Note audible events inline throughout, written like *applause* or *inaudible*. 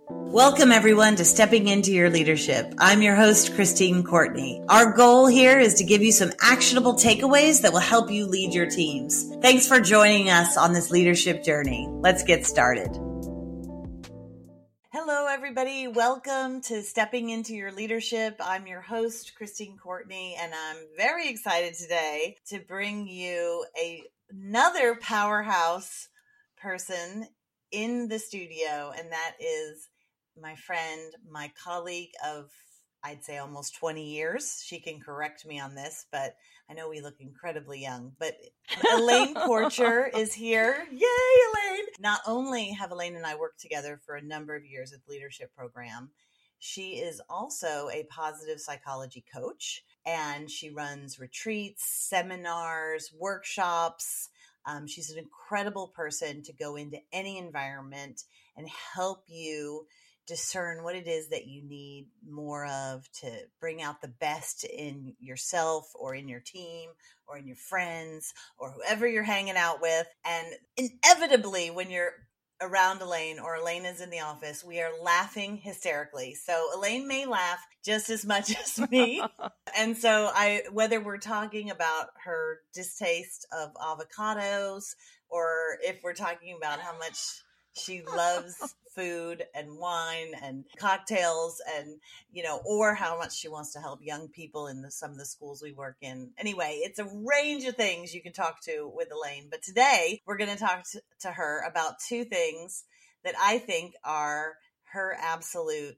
Welcome, everyone, to Stepping Into Your Leadership. I'm your host, Christine Courtney. Our goal here is to give you some actionable takeaways that will help you lead your teams. Thanks for joining us on this leadership journey. Let's get started. Hello, everybody. Welcome to Stepping Into Your Leadership. I'm your host, Christine Courtney, and I'm very excited today to bring you a, another powerhouse person in the studio, and that is my friend, my colleague of, I'd say almost 20 years. She can correct me on this, but I know we look incredibly young. But Elaine Porcher *laughs* is here. Yay, Elaine! Not only have Elaine and I worked together for a number of years at the leadership program, she is also a positive psychology coach and she runs retreats, seminars, workshops. Um, she's an incredible person to go into any environment and help you discern what it is that you need more of to bring out the best in yourself or in your team or in your friends or whoever you're hanging out with. And inevitably, when you're around Elaine or Elaine is in the office, we are laughing hysterically. So Elaine may laugh just as much *laughs* as me. *laughs* and so I whether we're talking about her distaste of avocados or if we're talking about how much she loves food and wine and cocktails and you know or how much she wants to help young people in the, some of the schools we work in. Anyway it's a range of things you can talk to with elaine but today we're going to talk to her about two things that i think are her absolute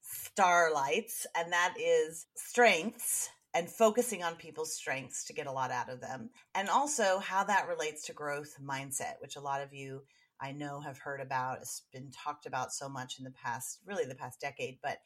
starlights and that is strengths and focusing on people's strengths to get a lot out of them and also how that relates to growth mindset which a lot of you I know have heard about. It's been talked about so much in the past, really the past decade. But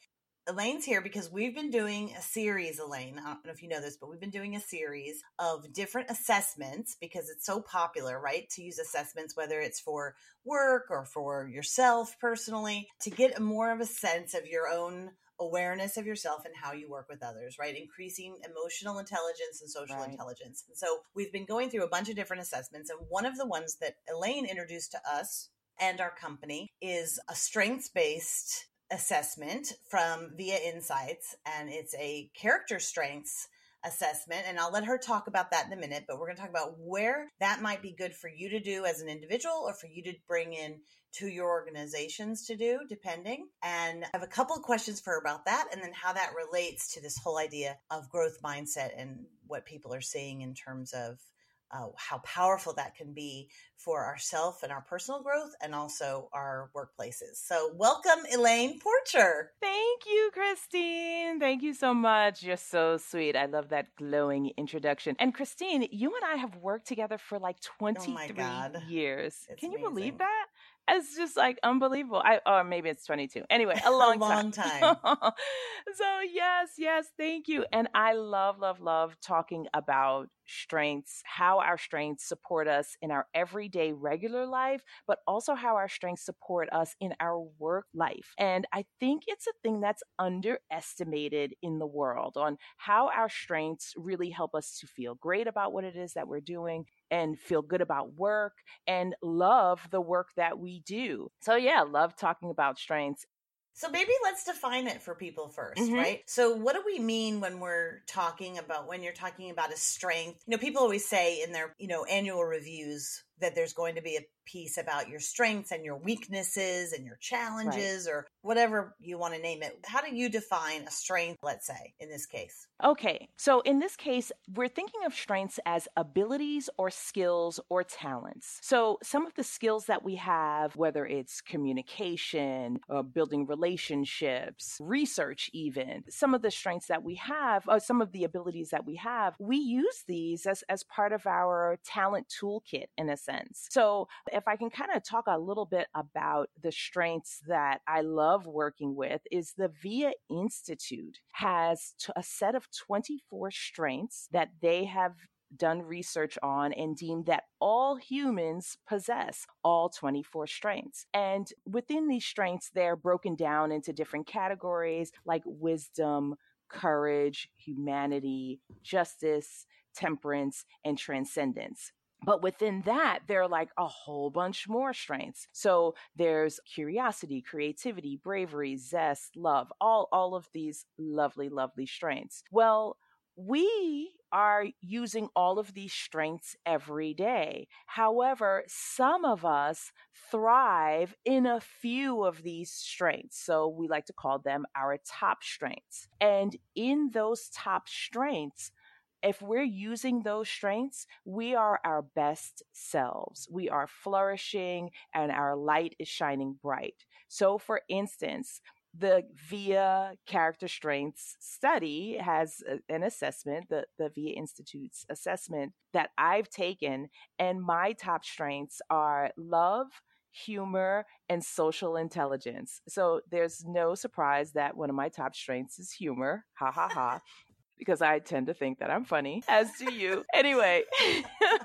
Elaine's here because we've been doing a series, Elaine. I don't know if you know this, but we've been doing a series of different assessments because it's so popular, right? To use assessments, whether it's for work or for yourself personally, to get more of a sense of your own awareness of yourself and how you work with others, right? Increasing emotional intelligence and social right. intelligence. And so we've been going through a bunch of different assessments. And one of the ones that Elaine introduced to us and our company is a strengths based assessment from Via Insights. And it's a character strengths assessment. And I'll let her talk about that in a minute, but we're going to talk about where that might be good for you to do as an individual or for you to bring in to your organizations to do, depending. And I have a couple of questions for her about that and then how that relates to this whole idea of growth mindset and what people are seeing in terms of uh, how powerful that can be for ourself and our personal growth and also our workplaces. So, welcome, Elaine Porcher. Thank you, Christine. Thank you so much. You're so sweet. I love that glowing introduction. And Christine, you and I have worked together for like 23 oh years. It's can you amazing. believe that? It's just like unbelievable. I or maybe it's 22. Anyway, a *laughs* long, a long time. time. *laughs* so yes, yes, thank you. And I love, love, love talking about strengths, how our strengths support us in our everyday regular life, but also how our strengths support us in our work life. And I think it's a thing that's underestimated in the world on how our strengths really help us to feel great about what it is that we're doing and feel good about work and love the work that we do. So, yeah, love talking about strengths. So maybe let's define it for people 1st mm-hmm. right? So what do we mean when we're talking about when you're talking about a strength? You know, people always say in their, you know, annual reviews that there's going to be a piece about your strengths and your weaknesses and your challenges right. or whatever you want to name it. How do you define a strength, let's say, in this case? Okay, so in this case, we're thinking of strengths as abilities or skills or talents. So some of the skills that we have, whether it's communication, uh, building relationships, research, even, some of the strengths that we have, or uh, some of the abilities that we have, we use these as, as part of our talent toolkit in a sense. So if I can kind of talk a little bit about the strengths that I love working with is the VIA Institute has a set of 24 strengths that they have done research on and deemed that all humans possess all 24 strengths. And within these strengths, they're broken down into different categories like wisdom, courage, humanity, justice, temperance, and transcendence. But within that, there are like a whole bunch more strengths. So there's curiosity, creativity, bravery, zest, love, all, all of these lovely, lovely strengths. Well, we are using all of these strengths every day. However, some of us thrive in a few of these strengths. So we like to call them our top strengths. And in those top strengths, if we're using those strengths, we are our best selves. We are flourishing and our light is shining bright. So, for instance, the VIA Character Strengths study has an assessment, the, the VIA Institute's assessment that I've taken, and my top strengths are love, humor, and social intelligence. So there's no surprise that one of my top strengths is humor. Ha ha ha *laughs* because I tend to think that I'm funny, as do you. anyway. *laughs*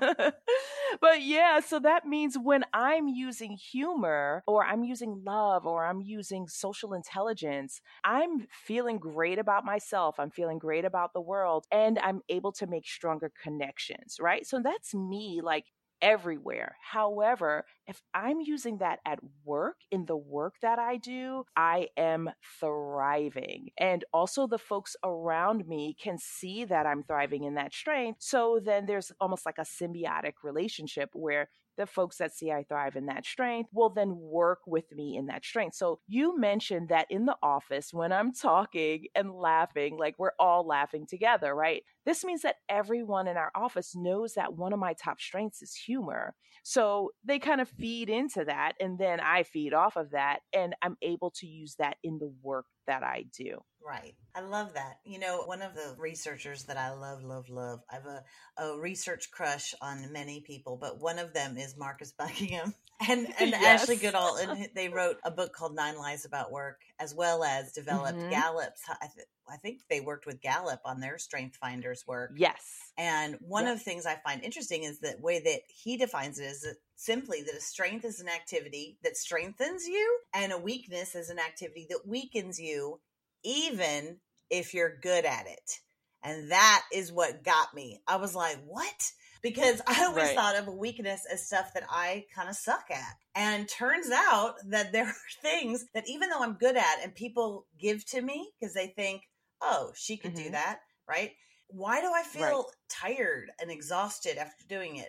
but yeah, so that means when I'm using humor or I'm using love or I'm using social intelligence, I'm feeling great about myself. I'm feeling great about the world and I'm able to make stronger connections, right? So that's me like everywhere. However, if I'm using that at work, in the work that I do, I am thriving. And also, the folks around me can see that I'm thriving in that strength. So then there's almost like a symbiotic relationship where the folks that see I thrive in that strength will then work with me in that strength. So you mentioned that in the office when I'm talking and laughing, like we're all laughing together, right? This means that everyone in our office knows that one of my top strengths is humor. So they kind of feed into that and then I feed off of that and I'm able to use that in the work that I do. Right. I love that. You know, one of the researchers that I love, love, love, I have a, a research crush on many people, but one of them is Marcus *laughs* Buckingham and, *laughs* and yes. Ashley Goodall. And *laughs* they wrote a book called Nine Lies About Work, as well as developed mm-hmm. Gallup's. I, th- I, think they worked with Gallup on their Strength Finders work. Yes. And one yes. of the things I find interesting is the way that he defines it is that simply that a strength is an activity that strengthens you and a weakness is an activity that weakens you even if you're good at it. And that is what got me. I was like, what? Because I always right. thought of a weakness as stuff that I kind of suck at. And turns out that there are *laughs* things that even though I'm good at and people give to me because they think, oh, she could mm-hmm. do that, right? Why do I feel right. tired and exhausted after doing it?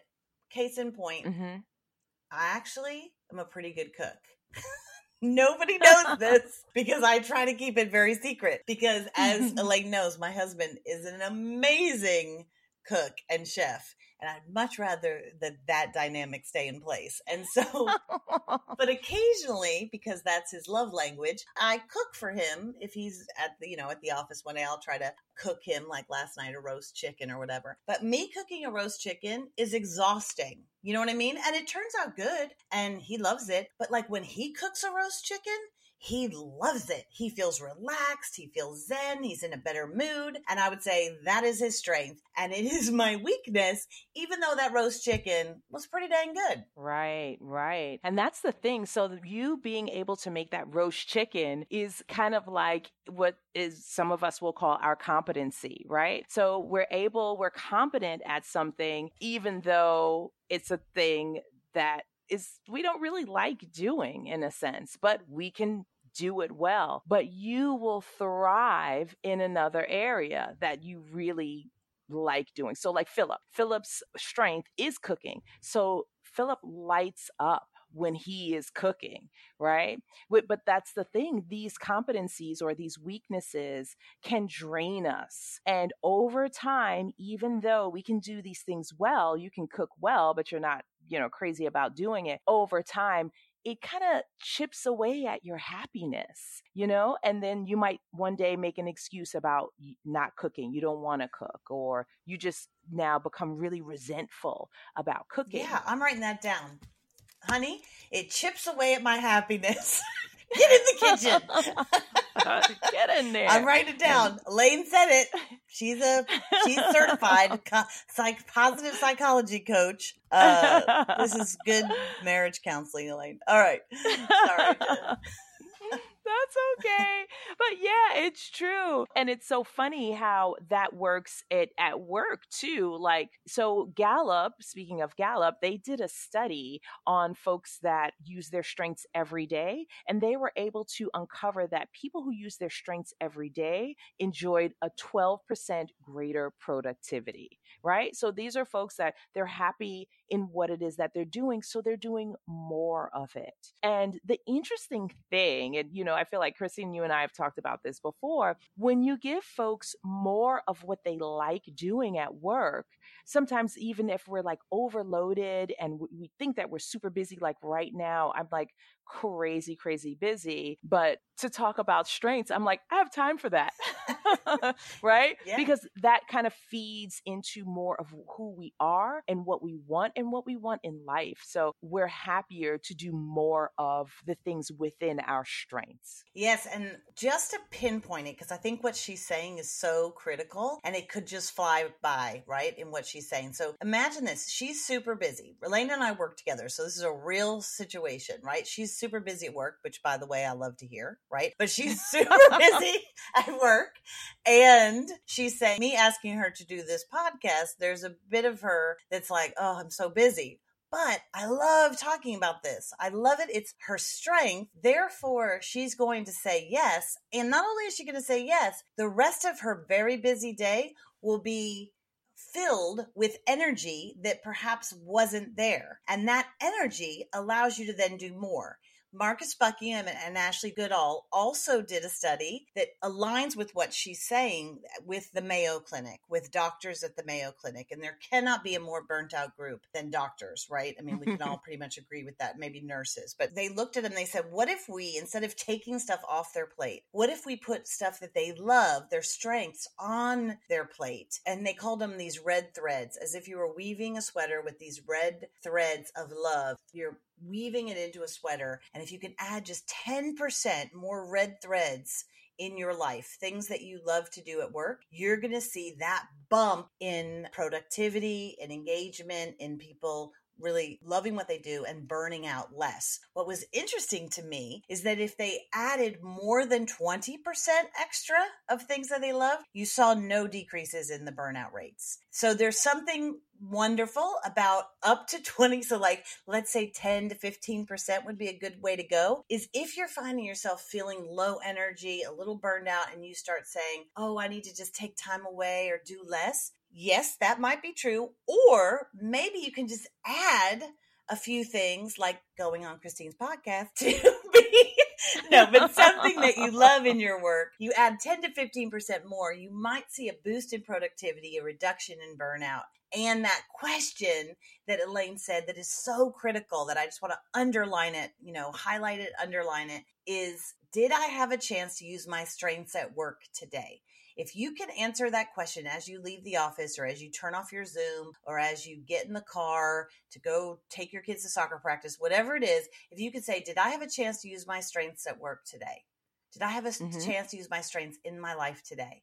Case in point, mm-hmm. I actually am a pretty good cook. *laughs* Nobody knows *laughs* this because I try to keep it very secret. Because as Elaine knows, my husband is an amazing cook and chef. And I'd much rather that that dynamic stay in place. And so, *laughs* oh. but occasionally, because that's his love language, I cook for him. If he's at the, you know, at the office one day, I'll try to cook him like last night, a roast chicken or whatever. But me cooking a roast chicken is exhausting. You know what I mean? And it turns out good and he loves it. But like when he cooks a roast chicken, he loves it. He feels relaxed. He feels zen. He's in a better mood. And I would say that is his strength. And it is my weakness, even though that roast chicken was pretty dang good. Right, right. And that's the thing. So you being able to make that roast chicken is kind of like what is some of us will call our competency, right? So we're able, we're competent at something, even though it's a thing that is we don't really like doing in a sense, but we can do it well, but you will thrive in another area that you really like doing. So, like Philip, Philip's strength is cooking. So, Philip lights up when he is cooking, right? But that's the thing, these competencies or these weaknesses can drain us. And over time, even though we can do these things well, you can cook well, but you're not, you know, crazy about doing it. Over time, it kind of chips away at your happiness, you know? And then you might one day make an excuse about not cooking. You don't want to cook, or you just now become really resentful about cooking. Yeah, I'm writing that down. Honey, it chips away at my happiness. *laughs* Get in the kitchen. *laughs* Get in there. I'm writing it down. Elaine said it. She's a she's *laughs* certified psych positive psychology coach. Uh, this is good marriage counseling, Elaine. All right. Sorry. That's okay. But yeah, it's true. And it's so funny how that works it at work too. Like, so Gallup, speaking of Gallup, they did a study on folks that use their strengths every day, and they were able to uncover that people who use their strengths every day enjoyed a 12% greater productivity, right? So these are folks that they're happy in what it is that they're doing, so they're doing more of it. And the interesting thing, and you know, I feel like Christine, you and I have talked about this before, when you give folks more of what they like doing at work, sometimes even if we're like overloaded and we think that we're super busy, like right now, I'm like, crazy, crazy busy. But to talk about strengths, I'm like, I have time for that. *laughs* *laughs* right? Yeah. Because that kind of feeds into more of who we are and what we want and what we want in life. So we're happier to do more of the things within our strengths. Yes. And just to pinpoint it, because I think what she's saying is so critical and it could just fly by, right? In what she's saying. So imagine this she's super busy. Elaine and I work together. So this is a real situation, right? She's super busy at work, which by the way, I love to hear, right? But she's *laughs* super *laughs* busy at work. And she's saying, me asking her to do this podcast, there's a bit of her that's like, oh, I'm so busy. But I love talking about this. I love it. It's her strength. Therefore, she's going to say yes. And not only is she going to say yes, the rest of her very busy day will be filled with energy that perhaps wasn't there. And that energy allows you to then do more. Marcus Buckingham and Ashley Goodall also did a study that aligns with what she's saying with the Mayo Clinic, with doctors at the Mayo Clinic. And there cannot be a more burnt out group than doctors, right? I mean, we can all *laughs* pretty much agree with that, maybe nurses. But they looked at them, they said, what if we, instead of taking stuff off their plate, what if we put stuff that they love, their strengths, on their plate? And they called them these red threads, as if you were weaving a sweater with these red threads of love. You're weaving it into a sweater. And if you can add just 10% more red threads in your life, things that you love to do at work, you're going to see that bump in productivity and engagement in people really loving what they do and burning out less. What was interesting to me is that if they added more than 20% extra of things that they love, you saw no decreases in the burnout rates. So there's something wonderful about up to *laughs* 20 so like let's say 10 to 15% would be a good way to go is if you're finding yourself feeling low energy a little burned out and you start saying oh i need to just take time away or do less yes, that might be true. Or maybe you can just add a few things like going on Christine's podcast *laughs* to be *laughs* no, but something that you love in your work, you add 10 to 15% more, you might see a boost in productivity, a reduction in burnout. And that question that Elaine said that is so critical that I just want to underline it, you know, highlight it, underline it is did I have a chance to use my strengths at work today? If you can answer that question as you leave the office or as you turn off your Zoom or as you get in the car to go take your kids to soccer practice, whatever it is, if you could say, Did I have a chance to use my strengths at work today? Did I have a mm-hmm. chance to use my strengths in my life today?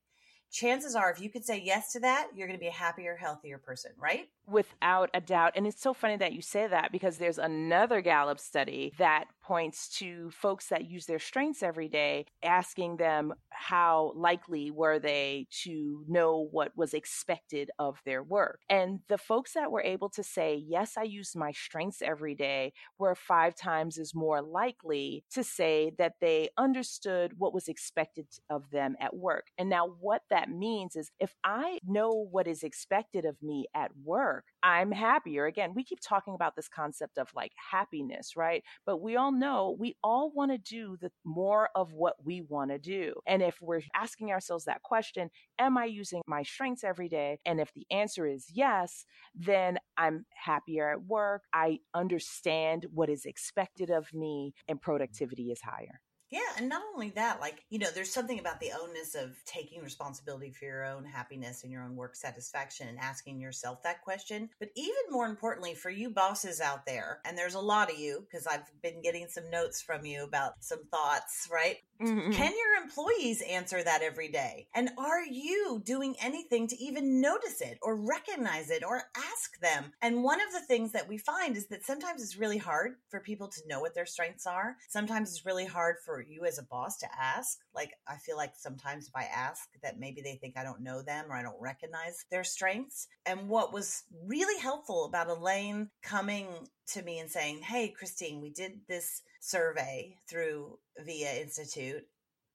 Chances are, if you could say yes to that, you're going to be a happier, healthier person, right? Without a doubt. And it's so funny that you say that because there's another Gallup study that points to folks that use their strengths every day, asking them how likely were they to know what was expected of their work. And the folks that were able to say, Yes, I use my strengths every day, were five times as more likely to say that they understood what was expected of them at work. And now, what that means is if I know what is expected of me at work, I'm happier. Again, we keep talking about this concept of like happiness, right? But we all know we all want to do the more of what we want to do. And if we're asking ourselves that question, am I using my strengths every day? And if the answer is yes, then I'm happier at work. I understand what is expected of me and productivity is higher. Yeah, and not only that, like, you know, there's something about the onus of taking responsibility for your own happiness and your own work satisfaction and asking yourself that question. But even more importantly, for you bosses out there, and there's a lot of you, because I've been getting some notes from you about some thoughts, right? Mm-hmm. Can your employees answer that every day? And are you doing anything to even notice it or recognize it or ask them? And one of the things that we find is that sometimes it's really hard for people to know what their strengths are. Sometimes it's really hard for for you as a boss to ask. Like, I feel like sometimes if I ask that maybe they think I don't know them or I don't recognize their strengths. And what was really helpful about Elaine coming to me and saying, Hey, Christine, we did this survey through VIA Institute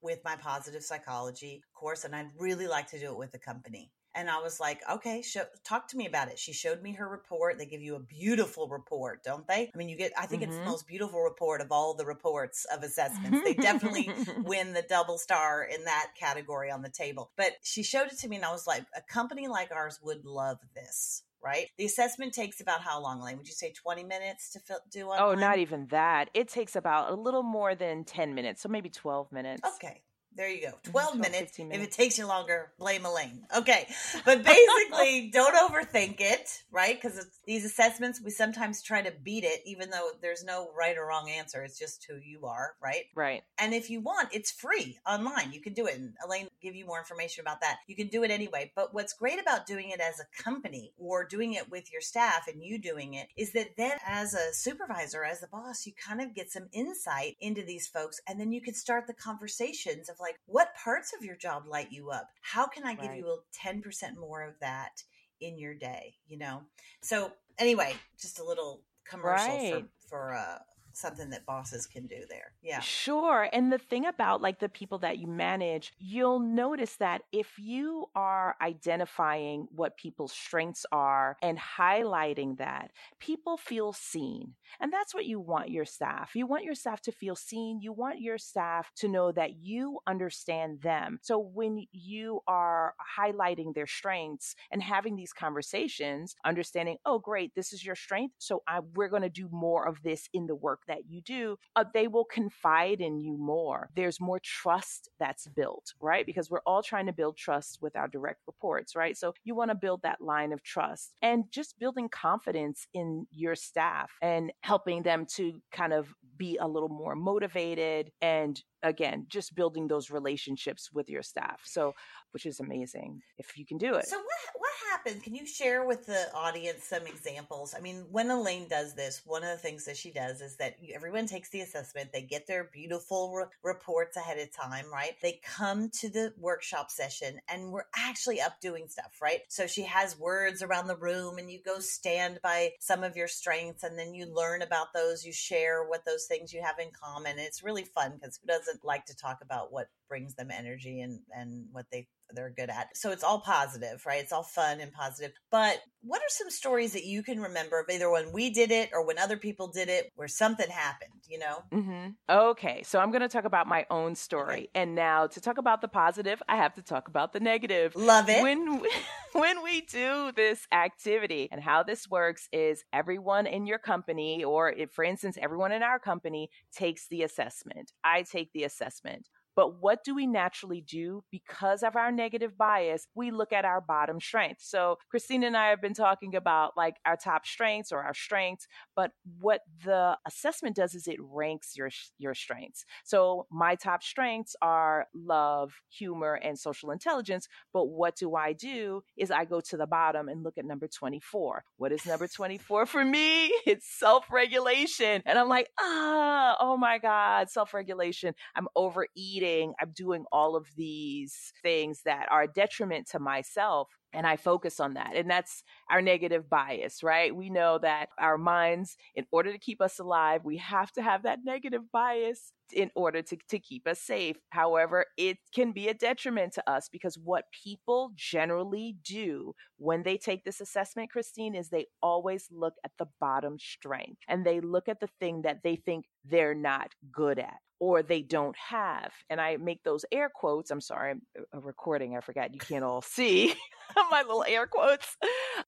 with my positive psychology course, and I'd really like to do it with the company. And I was like, okay, show, talk to me about it. She showed me her report. They give you a beautiful report, don't they? I mean, you get, I think mm-hmm. it's the mm-hmm. most beautiful report of all the reports of assessments. They definitely *laughs* win the double star in that category on the table. But she showed it to me and I was like, a company like ours would love this right? The assessment takes about how long, Lane? Would you say 20 minutes to fill, do online? Oh, not even that. It takes about a little more than 10 minutes, so maybe 12 minutes. Okay. There you go. 12, 12 minutes. minutes. If it takes you longer, blame Elaine. Okay. But basically, *laughs* don't overthink it, right? Because these assessments, we sometimes try to beat it, even though there's no right or wrong answer. It's just who you are, right? Right. And if you want, it's free online. You can do it. And Elaine give you more information about that. You can do it anyway. But what's great about doing it as a company or doing it with your staff and you doing it is that then as a supervisor, as a boss, you kind of get some insight into these folks. And then you can start the conversations of like, what parts of your job light you up? How can I give right. you a 10% more of that in your day? You know? So, anyway, just a little commercial right. for, for, uh, something that bosses can do there. Yeah. Sure. And the thing about like the people that you manage, you'll notice that if you are identifying what people's strengths are and highlighting that, people feel seen. And that's what you want your staff. You want your staff to feel seen. You want your staff to know that you understand them. So when you are highlighting their strengths and having these conversations, understanding, oh, great, this is your strength. So I, we're going to do more of this in the work that you do, uh, they will confide in you more. There's more trust that's built, right? Because we're all trying to build trust with our direct reports, right? So you want to build that line of trust and just building confidence in your staff and helping them to kind of be a little more motivated and again just building those relationships with your staff so which is amazing if you can do it. So what what happens can you share with the audience some examples? I mean when elaine does this one of the things that she does is that everyone takes the assessment they get their beautiful re- reports ahead of time right? They come to the workshop session and we're actually up doing stuff right? So she has words around the room and you go stand by some of your strengths and then you learn about those you share what those things you have in common it's really fun because who doesn't like to talk about what brings them energy and and what they they're good at. So it's all positive, right? It's all fun and positive. But what are some stories that you can remember of either when we did it or when other people did it where something happened, you know? Mm-hmm. Okay. So I'm going to talk about my own story. Okay. And now to talk about the positive, I have to talk about the negative. Love it. When, *laughs* when we do this activity and how this works is everyone in your company, or if, for instance, everyone in our company takes the assessment. I take the assessment. But what do we naturally do? Because of our negative bias, we look at our bottom strengths. So Christine and I have been talking about like our top strengths or our strengths, but what the assessment does is it ranks your your strengths. So my top strengths are love, humor, and social intelligence. But what do I do is I go to the bottom and look at number 24. What is number 24 for me? *laughs* It's self-regulation. And I'm like, ah, oh my God, self-regulation. I'm overeating I'm doing all of these things that are a detriment to myself. And I focus on that. And that's our negative bias, right? We know that our minds, in order to keep us alive, we have to have that negative bias in order to, to keep us safe. However, it can be a detriment to us because what people generally do when they take this assessment, Christine, is they always look at the bottom strength and they look at the thing that they think they're not good at or they don't have. And I make those air quotes. I'm sorry, I'm a recording. I forgot you can't all see *laughs* *laughs* my little air quotes.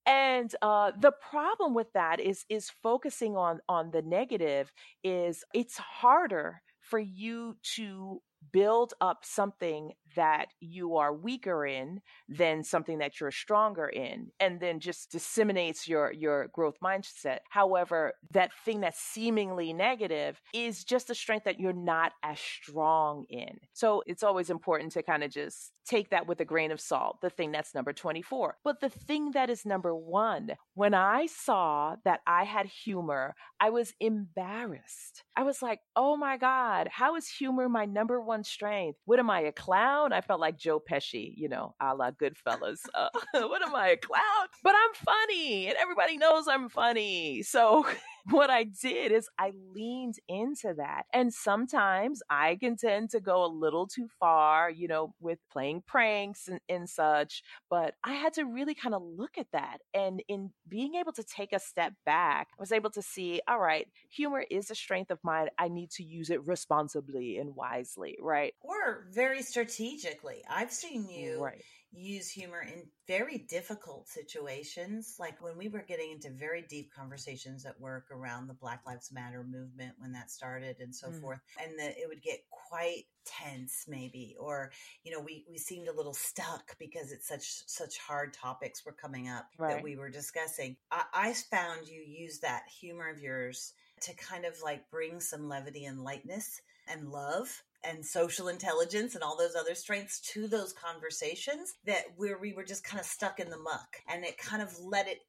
And uh, the problem with that is is focusing on on the negative is it's harder for you to build up something that you are weaker in than something that you're stronger in and then just disseminates your your growth mindset. However that thing that's seemingly negative is just a strength that you're not as strong in. So it's always important to kind of just take that with a grain of salt the thing that's number 24 but the thing that is number 1 when i saw that i had humor i was embarrassed. I was like oh my god how is humor my number one strength? What am i a clown I felt like Joe Pesci, you know, a la Goodfellas. Uh, *laughs* what am I, a clown? But I'm funny, and everybody knows I'm funny. So *laughs* what I did is I leaned into that. And sometimes I can tend to go a little too far, you know, with playing pranks and, and such. But I had to really kind of look at that. And in being able to take a step back, I was able to see, all right, humor is a strength of mine. I need to use it responsibly and wisely, right? Or very strategically. I've seen you. Right use humor in very difficult situations. Like when we were getting into very deep conversations at work around the Black Lives Matter movement when that started and so mm. forth. And that it would get quite tense maybe or you know we we seemed a little stuck because it's such such hard topics were coming up right. that we were discussing I, I found you use that humor of yours to kind of like bring some levity and lightness and love and social intelligence and all those other strengths to those conversations that where we were just kind of stuck in the muck and it kind of let it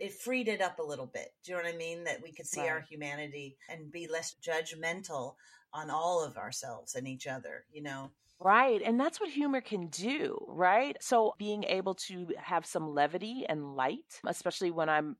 it freed it up a little bit do you know what i mean that we could see right. our humanity and be less judgmental on all of ourselves and each other you know Right. And that's what humor can do, right? So being able to have some levity and light, especially when I'm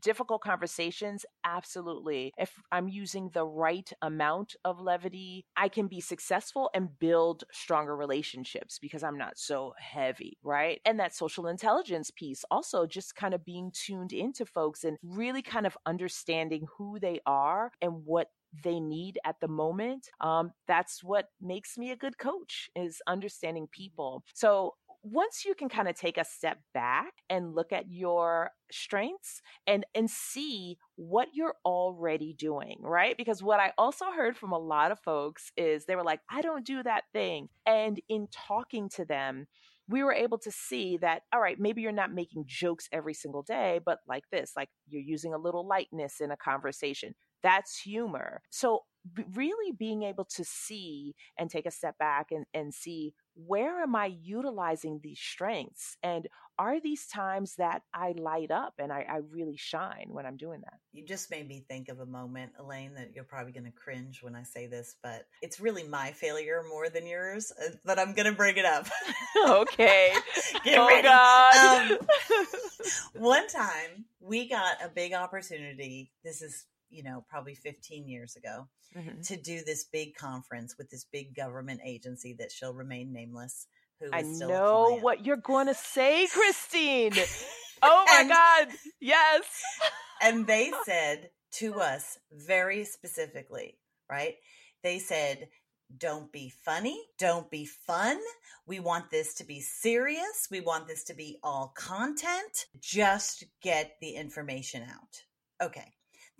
difficult conversations, absolutely. If I'm using the right amount of levity, I can be successful and build stronger relationships because I'm not so heavy, right? And that social intelligence piece also just kind of being tuned into folks and really kind of understanding who they are and what they need at the moment um, that's what makes me a good coach is understanding people so once you can kind of take a step back and look at your strengths and and see what you're already doing right? Because what i also heard from a lot of folks is they were like i don't do that thing. And in talking to them we were able to see that all right maybe you're not making jokes every single day but like this like you're using a little lightness in a conversation. That's humor. So really being able to see and take a step back and, and see where am I utilizing these strengths? And are these times that I light up and I, I, really shine when I'm doing that? You just made me think of a moment, Elaine, that you're probably going to cringe when I say this, but it's really my failure more than yours, uh, but I'm going to bring it up. *laughs* okay. *laughs* Get oh, ready. God. Um, *laughs* one time we got a big opportunity. This is you know, probably 15 years ago mm-hmm. to do this big conference with this big government agency that shall remain nameless. Who I know what you're going to say, Christine. *laughs* oh my and, God. Yes. and they *laughs* said to us very specifically, right? They said, don't be funny. Don't be fun. We want this to be serious. We want this to be all content. Just get the information out. Okay.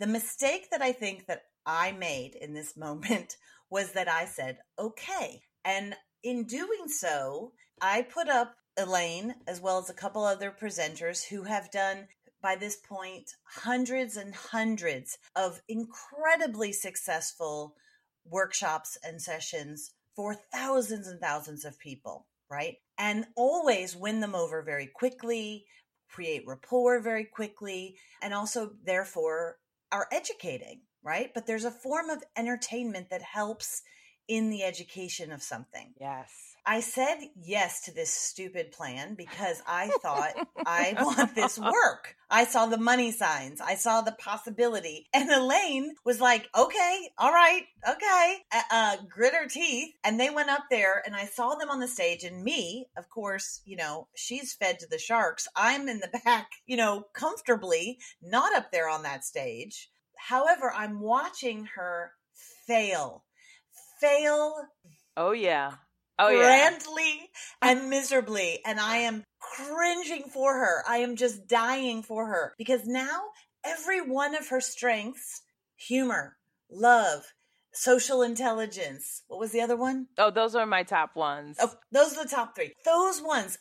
The mistake that I think that I made in this *laughs* moment was that I said, okay. And in doing so, I put up Elaine as well as a couple other presenters who have done by this point hundreds and hundreds of incredibly successful workshops and sessions for thousands and thousands of people, right? And always win them over very quickly, create rapport very quickly, and also, therefore, are educating, right? But there's a form of entertainment that helps in the education of something. Yes. I said yes to this stupid plan because I thought I want this *laughs* work. I saw the money signs. I saw the possibility. And Elaine was like, okay, all right, okay. Uh, uh, grit her teeth. And they went up there and I saw them on the stage. And me, of course, you know, she's fed to the sharks. I'm in the *laughs* back, you know, comfortably, not up there on that stage. However, I'm watching her fail fail. Oh yeah. Oh grandly yeah. and miserably. And I am cringing for her. I am just dying for her because now every one of her strengths, humor, love, social intelligence. What was the other one? Oh, those are my top ones. Oh, those are the top three. Those ones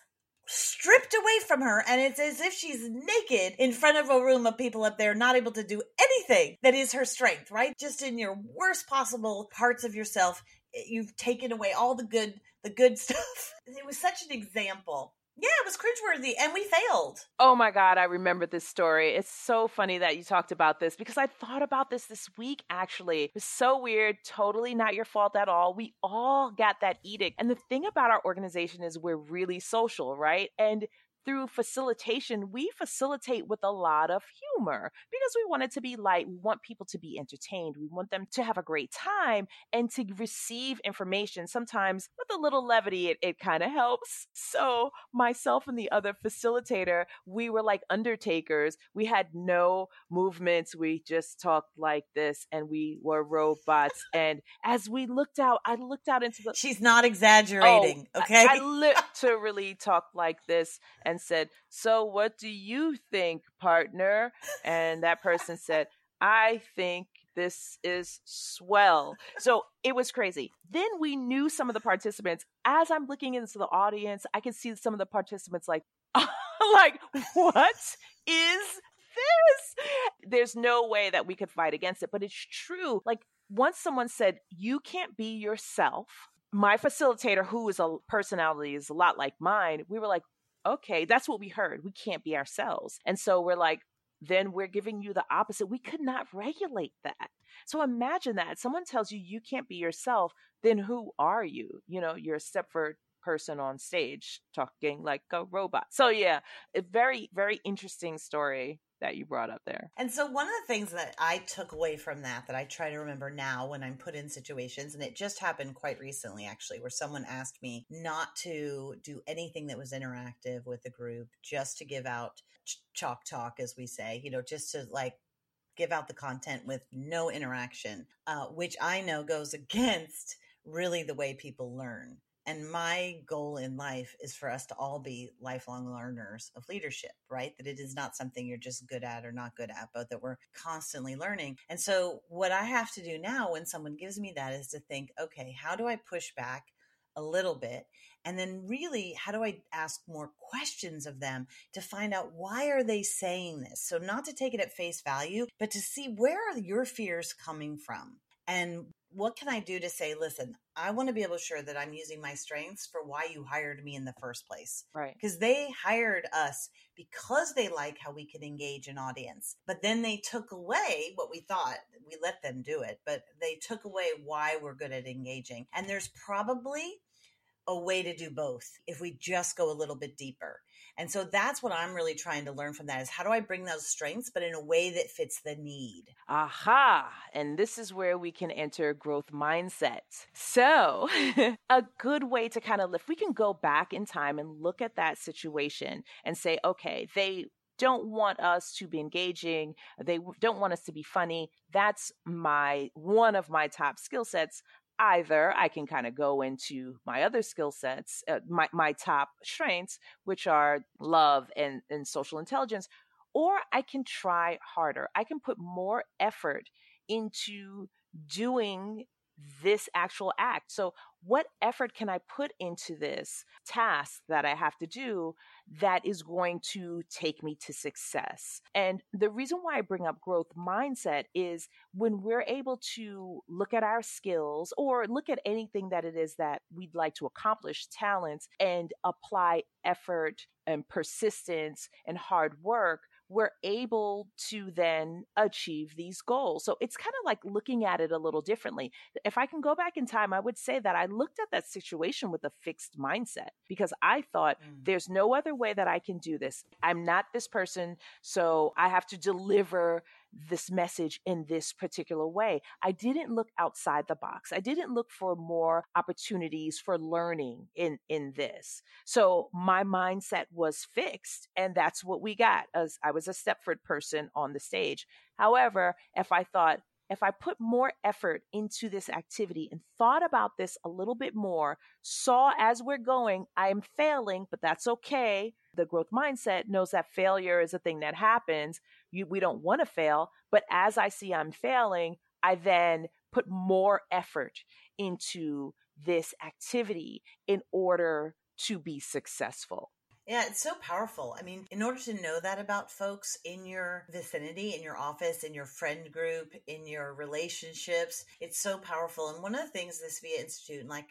stripped away from her and it's as if she's naked in front of a room of people up there not able to do anything that is her strength right just in your worst possible parts of yourself you've taken away all the good the good *laughs* stuff it was such an example yeah, it was cringeworthy and we failed. Oh my God, I remember this story. It's so funny that you talked about this because I thought about this this week actually. It was so weird, totally not your fault at all. We all got that edict. And the thing about our organization is we're really social, right? And through facilitation, we facilitate with a lot of humor because we want it to be light. We want people to be entertained. We want them to have a great time and to receive information. Sometimes with a little levity, it, it kind of helps. So, myself and the other facilitator, we were like undertakers. We had no movements. We just talked like this and we were robots. and as we looked out, I looked out into the. She's not oh, exaggerating, oh, okay? I, I *laughs* literally talked like this and said, So what do you think, partner? And that person said, I think this is swell. So it was crazy. Then we knew some of the participants. As I'm looking into the audience, I can see some of the participants like, *laughs* like, what is this? There's no way that we could fight against it, but it's true. Like once someone said, you can't be yourself, my facilitator, who is a personality is a lot like mine, we were like, okay, that's what we heard. We can't be ourselves. And so we're like, then we're giving you the opposite. We could not regulate that. So imagine that someone tells you you can't be yourself, then who are you? You know, you're a Stepford person on stage talking like a robot. So yeah, a very very interesting story that you brought up there. And so one of the things that I took away from that that I try to remember now when I'm put in situations and it just happened quite recently actually where someone asked me not to do anything that was interactive with the group just to give out ch- chalk talk as we say, you know, just to like give out the content with no interaction, uh, which I know goes *laughs* against really the way people learn. And my goal in life is for us to all be lifelong learners of leadership, right? That it is not something you're just good at or not good at, but that we're constantly learning. And so, what I have to do now when someone gives me that is to think, okay, how do I push back a little bit? And then, really, how do I ask more questions of them to find out why are they saying this? So, not to take it at face value, but to see where are your fears coming from? And what can I do to say, listen, I want to be able to sure that I'm using my strengths for why you hired me in the first place. Right. Because they hired us because they like how we can engage an audience. But then they took away what we thought. We let them do it, but they took away why we're good at engaging. And there's probably a way to do both if we just go a little bit deeper. And so that's what I'm really trying to learn from that is how do I bring those strengths, but in a way that fits the need? Aha. And this is where we can enter growth mindset. So, *laughs* a good way to kind of lift, we can go back in time and look at that situation and say, okay, they don't want us to be engaging they don't want us to be funny that's my one of my top skill sets either I can kind of go into my other skill sets, uh, my, my top strengths, which are love and, and social intelligence, or I can try harder. I can put more effort into doing this actual act. So, what effort can I put into this task that I have to do that is going to take me to success? And the reason why I bring up growth mindset is when we're able to look at our skills or look at anything that it is that we'd like to accomplish, talents, and apply effort and persistence and hard work we're able to then achieve these goals. So it's kind of like looking at it a little differently. If I can go back in time, I would say that I looked at that situation with a fixed mindset because I thought mm. there's no other way that I can do this. I'm not this person, so I have to deliver this message in this particular way. I didn't look outside the box. I didn't look for more opportunities for learning in in this. So my mindset was fixed and that's what we got as I was a Stepford person on the stage. However, if I thought if I put more effort into this activity and thought about this a little bit more, saw as we're going, I am failing, but that's okay. The growth mindset knows that failure is a thing that happens. You, we don't want to fail, but as I see I'm failing, I then put more effort into this activity in order to be successful. Yeah, it's so powerful. I mean, in order to know that about folks in your vicinity, in your office, in your friend group, in your relationships, it's so powerful. And one of the things this VIA Institute, and like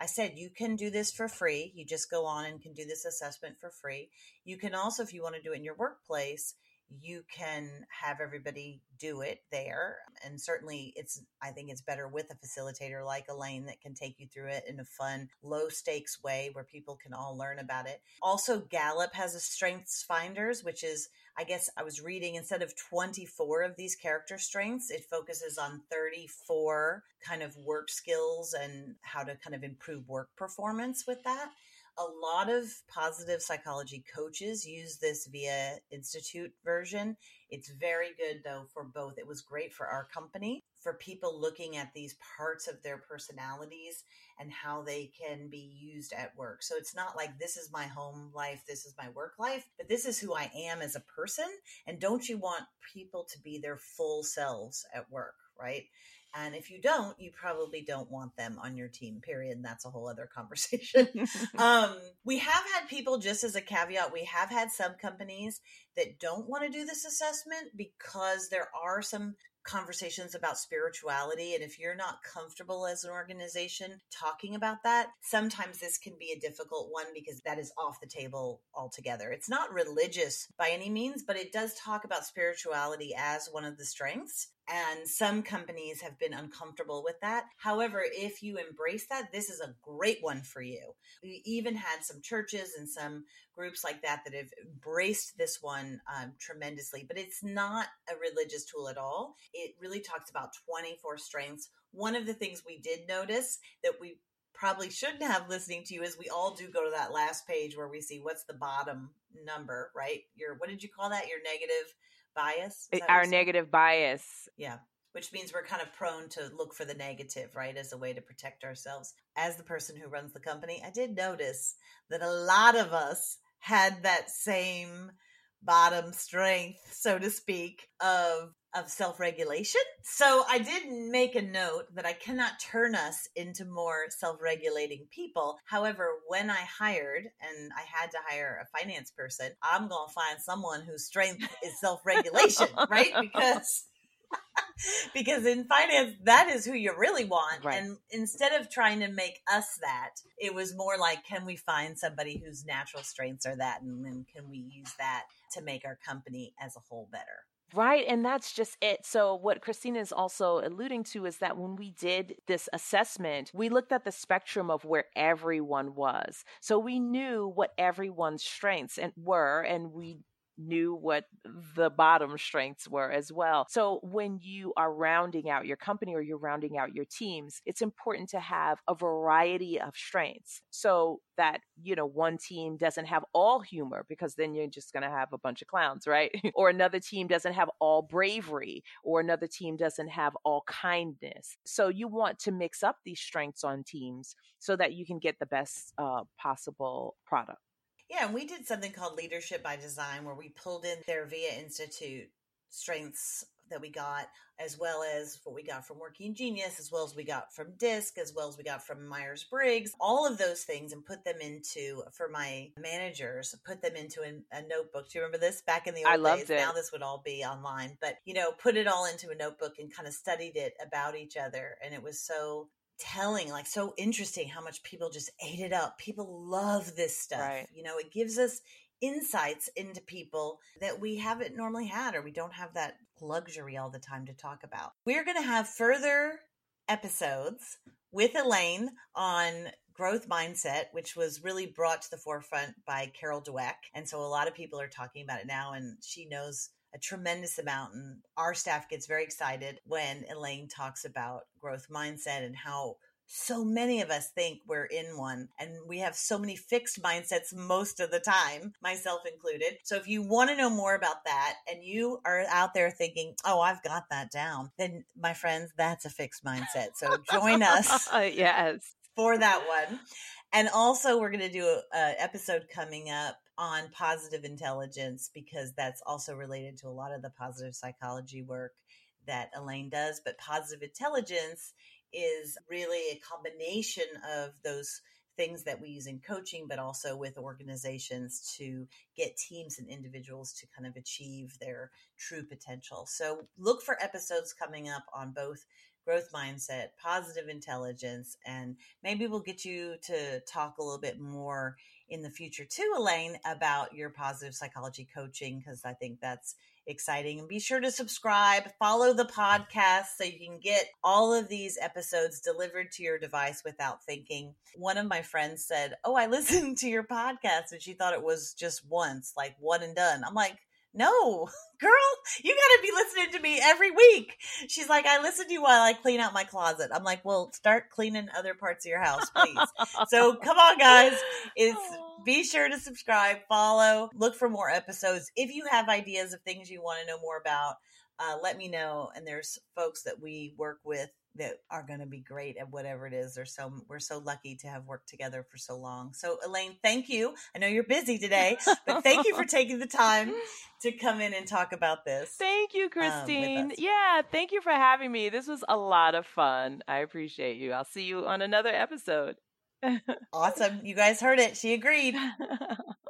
I said, you can do this for free. You just go on and can do this assessment for free. You can also, if you want to do it in your workplace, you can have everybody do it there and certainly it's i think it's better with a facilitator like elaine that can take you through it in a fun low stakes way where people can all learn about it also gallup has a strengths finders which is i guess i was reading instead of 24 of these character strengths it focuses on 34 kind of work skills and how to kind of improve work performance with that a lot of positive psychology coaches use this VIA Institute version. It's very good though for both. It was great for our company, for people looking at these parts of their personalities and how they can be used at work. So it's not like this is my home life, this is my work life, but this is who I am as a person. And don't you want people to be their full selves at work, right? And if you don't, you probably don't want them on your team, period. And that's a whole other *laughs* conversation. *laughs* um, we have had people, just as a caveat, we have had some companies that don't want to do this assessment because there are some conversations about spirituality. And if you're not comfortable as an organization talking about that, sometimes this can be a difficult one because that is off the table altogether. It's not religious by any means, but it does talk about spirituality as one of the strengths. And some companies have been uncomfortable with that. However, if you embrace that, this is a great one for you. We even had some churches and some groups like that that have embraced this one um, tremendously, but it's not a religious tool at all. It really talks about 24 strengths. One of the things we did notice that we probably shouldn't have listening to you is we all do go to that last page where we see what's the bottom number, right? Your, what did you call that? Your negative bias? Eh, our negative bias. Yeah. Which means we're kind of prone to look for the negative, right? As a way to protect ourselves. As the person who runs the company, I did notice that a lot of us had that same bottom strength, so to speak, of of self-regulation. So I did make a note that I cannot turn us into more self-regulating people. However, when I hired and I had to hire a finance person, I'm going to find someone whose strength is self-regulation, *laughs* right? Because *laughs* because in finance that is who you really want right. and instead of trying to make us that it was more like can we find somebody whose natural strengths are that and then can we use that to make our company as a whole better Right. And that's just it. So, what Christine is also alluding to is that when we did this assessment, we looked at the spectrum of where everyone was. So, we knew what everyone's strengths and were, and we knew what the bottom strengths were as well. So when you are rounding out your company or you're rounding out your teams, it's important to have a variety of strengths so that, you know, one team doesn't have all humor because then you're just going to have a bunch of clowns, right? *laughs* or another team doesn't have all bravery or another team doesn't have all kindness. So you want to mix up these strengths on teams so that you can get the best uh, possible product. Yeah, and we did something called Leadership by Design where we pulled in their VIA Institute strengths that we got, as well as what we got from Working Genius, as well as we got from DISC, as well as we got from Myers Briggs, all of those things, and put them into for my managers, put them into a, a notebook. Do you remember this back in the old I loved days? It. Now this would all be online, but you know, put it all into a notebook and kind of studied it about each other, and it was so telling, like so interesting how much people just ate it up. People love this stuff. Right. You know, it gives us insights into people that we haven't normally had or we don't have that luxury all the time to talk about. We're going to have further episodes with Elaine on growth mindset, which was really brought to the forefront by Carol Dweck. And so a lot of people are talking about it now, and she knows a tremendous amount. And our staff gets very excited when Elaine talks about growth mindset and how so many of us think we're in one and we have so many fixed mindsets most of the time myself included. So if you want to know more about that and you are out there thinking oh i've got that down then my friends that's a fixed mindset. So join us *laughs* yes. for that one. And also we're going to do a, a episode coming up on positive intelligence because that's also related to a lot of the positive psychology work that Elaine does. But positive intelligence is really a combination of those things that we use in coaching, but also with organizations to get teams and individuals to kind of achieve their true potential. So look for episodes coming up on both growth mindset, positive intelligence, and maybe we'll get you to talk a little bit more in the future too, Elaine, about your positive psychology coaching, because I think that's exciting. And be sure to subscribe, follow the podcast so you can get all of these episodes delivered to your device without thinking. One of my friends said, Oh, I *laughs* listened to your podcast, and she thought it was just once, like one and done. I'm like, no, *laughs* girl, you got to be listening to me every week. She's like, I listen to you while I clean out my closet. I'm like, well, start cleaning other parts of your house, please. so *laughs* come on, guys. It's be sure to subscribe, follow, look for more episodes. If you have ideas of things you want to know more about, uh, let me know. And there's folks that we work with that are going to be great at whatever it is. They're so we're so lucky to have worked together for so long. So Elaine, thank you. I know you're busy today, but thank you for *laughs* taking the time to come in and talk about this. Thank you, um, Christine. Um, yeah, thank you for having me. This was a lot of fun. I appreciate you. I'll see you on another episode. *laughs* awesome. You guys heard it. She agreed.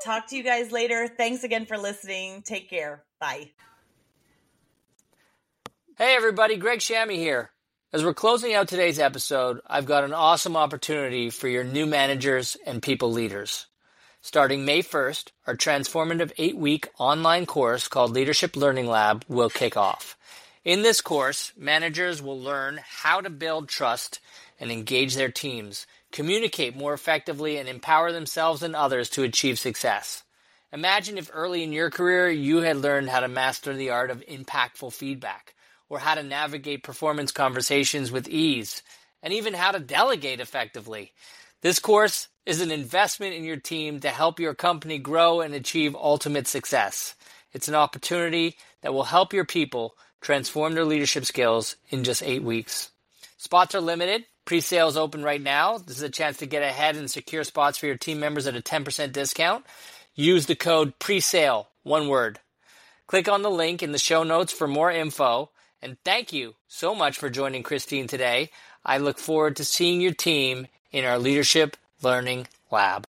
Talk to you guys later. Thanks again for listening. Take care. Bye. Hey, everybody. Greg Shammy here. As we're closing out today's episode, I've got an awesome opportunity for your new managers and people leaders. Starting May 1st, our transformative eight week online course called Leadership Learning Lab will kick off. In this course, managers will learn how to build trust and engage their teams, communicate more effectively, and empower themselves and others to achieve success. Imagine if early in your career you had learned how to master the art of impactful feedback or how to navigate performance conversations with ease, and even how to delegate effectively. This course is an investment in your team to help your company grow and achieve ultimate success. It's an opportunity that will help your people transform their leadership skills in just eight weeks. Spots are limited. Pre-sales open right now. This is a chance to get ahead and secure spots for your team members at a 10% discount. Use the code PRESALE, one word. Click on the link in the show notes for more info. And thank you so much for joining Christine today. I look forward to seeing your team in our Leadership Learning Lab.